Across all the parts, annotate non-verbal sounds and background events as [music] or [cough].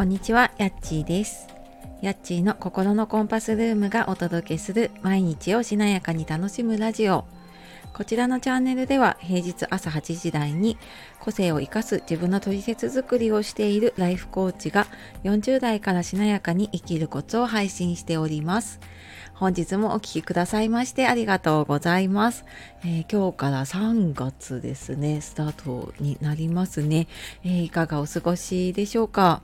こんにちは、やっちーです。やっちーの心のコンパスルームがお届けする毎日をしなやかに楽しむラジオ。こちらのチャンネルでは平日朝8時台に個性を生かす自分の取説作りをしているライフコーチが40代からしなやかに生きるコツを配信しております。本日もお聴きくださいましてありがとうございます、えー今日から3月ですね、スタートになりますね。えーいかがお過ごしでしょうか？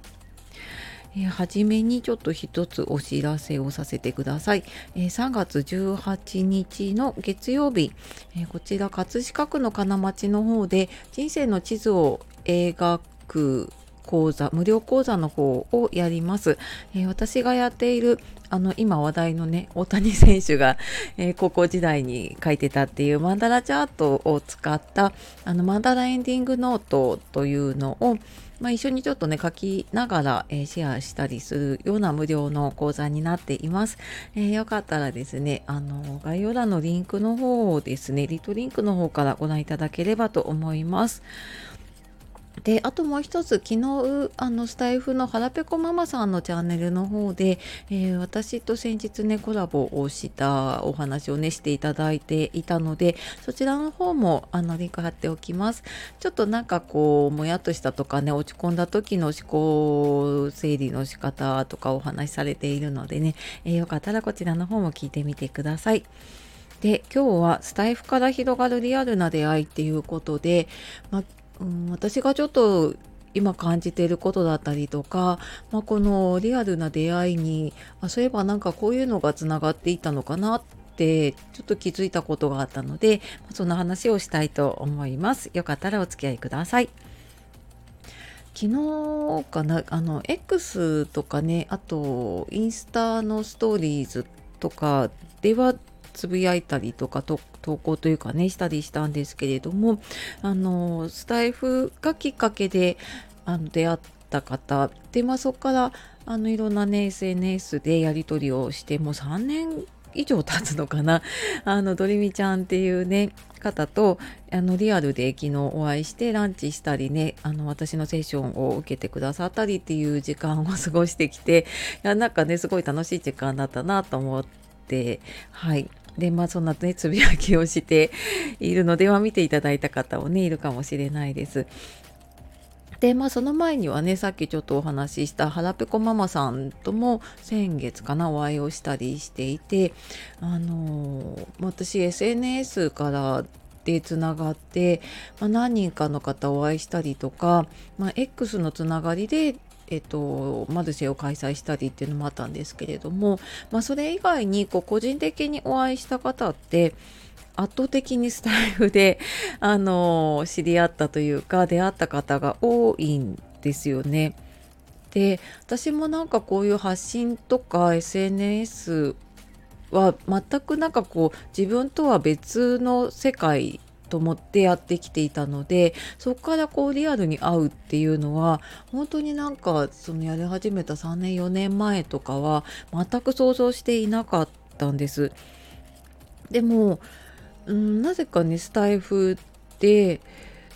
えーはじめにちょっと一つお知らせをさせてください。え3月18日の月曜日、えこちら葛飾区の金町の方で人生の地図を描く講座無料講座の方をやります、えー私がやっているあの今話題のね大谷選手が、えー高校時代に書いてたっていうマンダラチャートを使ったあのマンダラエンディングノートというのをまあ、一緒にちょっとね書きながら、えーシェアしたりするような無料の講座になっています。えーよかったらですねあの概要欄のリンクの方をですねリトリンクの方からご覧いただければと思います。であともう一つ昨日あのスタイフのはらぺこママさんのチャンネルの方で、えー私と先日ねコラボをしたお話をねしていただいていたのでそちらの方もあのリンク貼っておきます。ちょっとなんかこうもやっとしたとかね落ち込んだ時の思考整理の仕方とかお話しされているのでね、えーよかったらこちらの方も聞いてみてください。で今日はスタイフから広がるリアルな出会いっていうことで、まあうん、私がちょっと今感じていることだったりとか、まあ、このリアルな出会いにあそういえばなんかこういうのがつながっていたのかなってちょっと気づいたことがあったのでその話をしたいと思います。よかったらお付き合いください。昨日かなあの X とかねあとインスタのストーリーズとかではつぶやいたりとかと投稿というかねしたりしたんですけれどもあのスタイフがきっかけであの出会った方で、まあ、そこからあのいろんなね SNS でやり取りをしてもう3年以上経つのかな。[laughs] あのドリミちゃんっていうね方とあのリアルで昨日お会いしてランチしたりねあの私のセッションを受けてくださったりっていう時間を過ごしてきていやなんかねすごい楽しい時間だったなと思ってはい。でまあそんなねつぶやきをしているのでは見ていただいた方もねいるかもしれないです。でまあその前にはねさっきちょっとお話ししたはらぺこママさんとも先月かなお会いをしたりしていてあの私 SNS からでつながって、まあ、何人かの方お会いしたりとか、まあ、X のつながりでえっと、マルシェを開催したりっていうのもあったんですけれども、まあ、それ以外にこう個人的にお会いした方って圧倒的にスタイフで、[laughs] あの知り合ったというか出会った方が多いんですよね。で私もなんかこういう発信とか SNS は全くなんかこう自分とは別の世界と思ってやってきていたのでそこからこうリアルに会うっていうのは本当になんかそのやり始めた3年4年前とかは全く想像していなかったんです。でも、うん、なぜかねスタイフで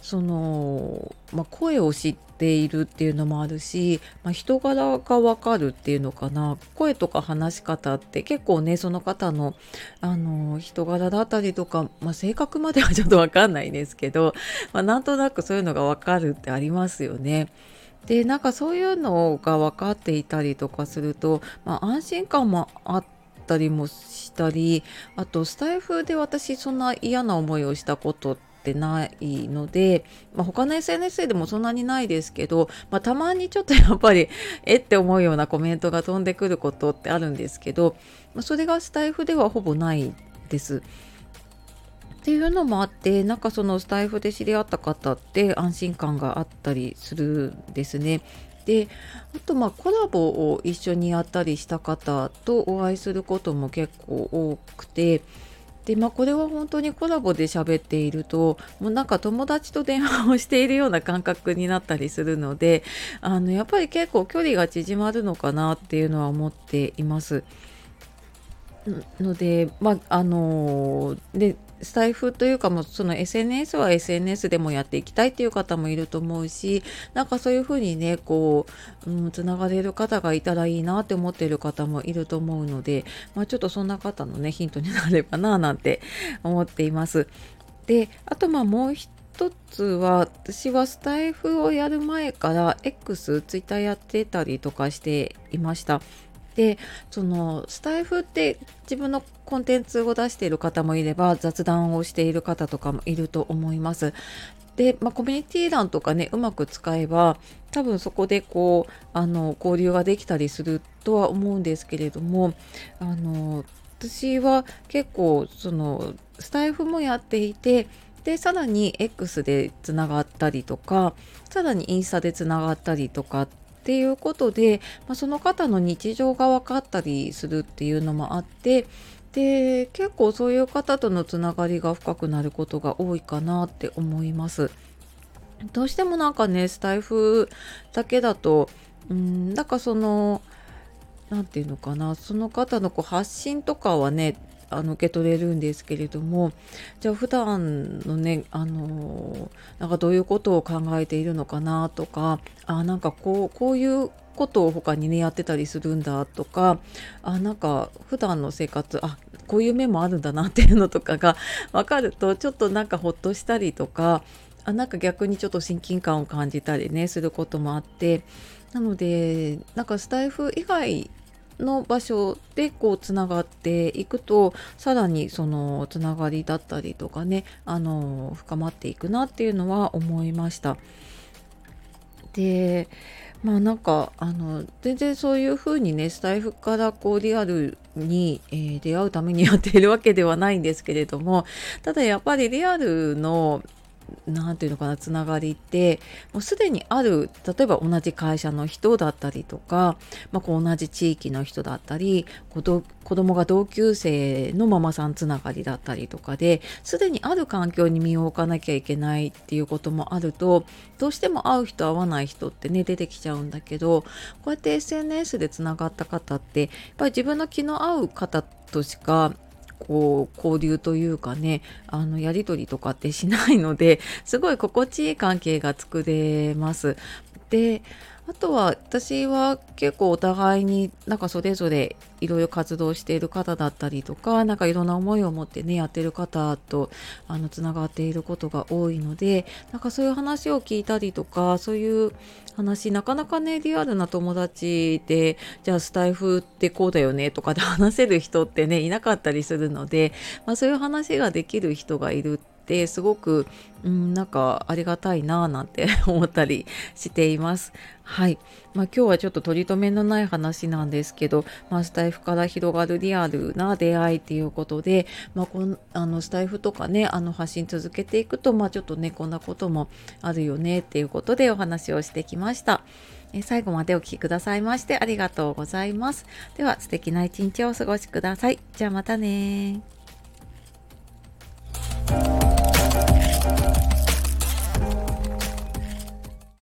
その、まあ、声を知ってているっていうのもあるし、まあ、人柄がわかるっていうのかな声とか話し方って結構ねその方のあの人柄だったりとか、まあ、性格まではちょっとわかんないですけど、まあ、なんとなくそういうのがわかるってありますよね。でなんかそういうのが分かっていたりとかすると、まあ、安心感もあったりもしたりあとスタイフで私そんな嫌な思いをしたことってってないので、まあ、他の SNS でもそんなにないですけど、まあ、たまにちょっとやっぱり [laughs] えって思うようなコメントが飛んでくることってあるんですけど、まあ、それがスタイフではほぼないです。っていうのもあってなんかそのスタイフで知り合った方って安心感があったりするんですね。であとまあコラボを一緒にやったりした方とお会いすることも結構多くてでまあこれは本当にコラボで喋っているともうなんか友達と電話をしているような感覚になったりするのであのやっぱり結構距離が縮まるのかなっていうのは思っています。のでまああのでスタイフというかもうその SNS は SNS でもやっていきたいっていう方もいると思うしなんかそういうふうにねこう、うん、つながれる方がいたらいいなって思っている方もいると思うので、まあ、ちょっとそんな方のねヒントになればななんて思っています。であとまあもう一つは私はスタイフをやる前から X、ツイッターやってたりとかしていました。でそのスタイフって自分のコンテンツを出している方もいれば雑談をしている方とかもいると思います。で、まあ、コミュニティ欄とかねうまく使えば多分そこでこうあの交流ができたりするとは思うんですけれどもあの私は結構そのスタイフもやっていてでさらに X でつながったりとかさらにインスタでつながったりとかっっていうことで、まあ、その方の日常が分かったりするっていうのもあってで結構そういう方とのつながりが深くなることが多いかなって思います。どうしてもなんかねスタイフだけだとうんなんかその何て言うのかなその方のこう発信とかはねあの受け取れるんですけれどもじゃあ普段のねあのなんかどういうことを考えているのかなとかあなんかこうこういうことを他にねやってたりするんだとかあなんか普段の生活あこういう面もあるんだなっていうのとかが [laughs] 分かるとちょっとなんかほっとしたりとかあなんか逆にちょっと親近感を感じたりねすることもあってなのでなんかスタイフ以外の場所でこうつながっていくとさらにそのつながりだったりとかねあの深まっていくなっていうのは思いました。でまあなんかあの全然そういうふうにねスタイフからこうリアルに、えー、出会うためにやっているわけではないんですけれどもただやっぱりリアルの何て言うのかなつながりってもうすでにある例えば同じ会社の人だったりとか、まあ、こう同じ地域の人だったり子供が同級生のママさんつながりだったりとかですでにある環境に身を置かなきゃいけないっていうこともあるとどうしても会う人会わない人ってね出てきちゃうんだけどこうやって SNS でつながった方ってやっぱり自分の気の合う方としかこう交流というかねあのやり取りとかってしないのですごい心地いい関係が作れます。であとは私は結構お互いになんかそれぞれいろいろ活動している方だったりとか何かいろんな思いを持ってねやってる方とあのつながっていることが多いのでなんかそういう話を聞いたりとかそういう話なかなかねリアルな友達でじゃあスタイフってこうだよねとかで話せる人ってねいなかったりするので、まあ、そういう話ができる人がいるってすごく、うん、なんかありがたいなぁなんて [laughs] 思ったりしています。はい。まあ、今日はちょっと取り留めのない話なんですけど、まあ、スタイフから広がるリアルな出会いっていうことで、まあ、こんあのスタイフとかねあの発信続けていくと、まあ、ちょっとねこんなこともあるよねっていうことでお話をしてきました。え最後までお聴きくださいましてありがとうございます。では素敵な一日をお過ごしください。じゃあまたね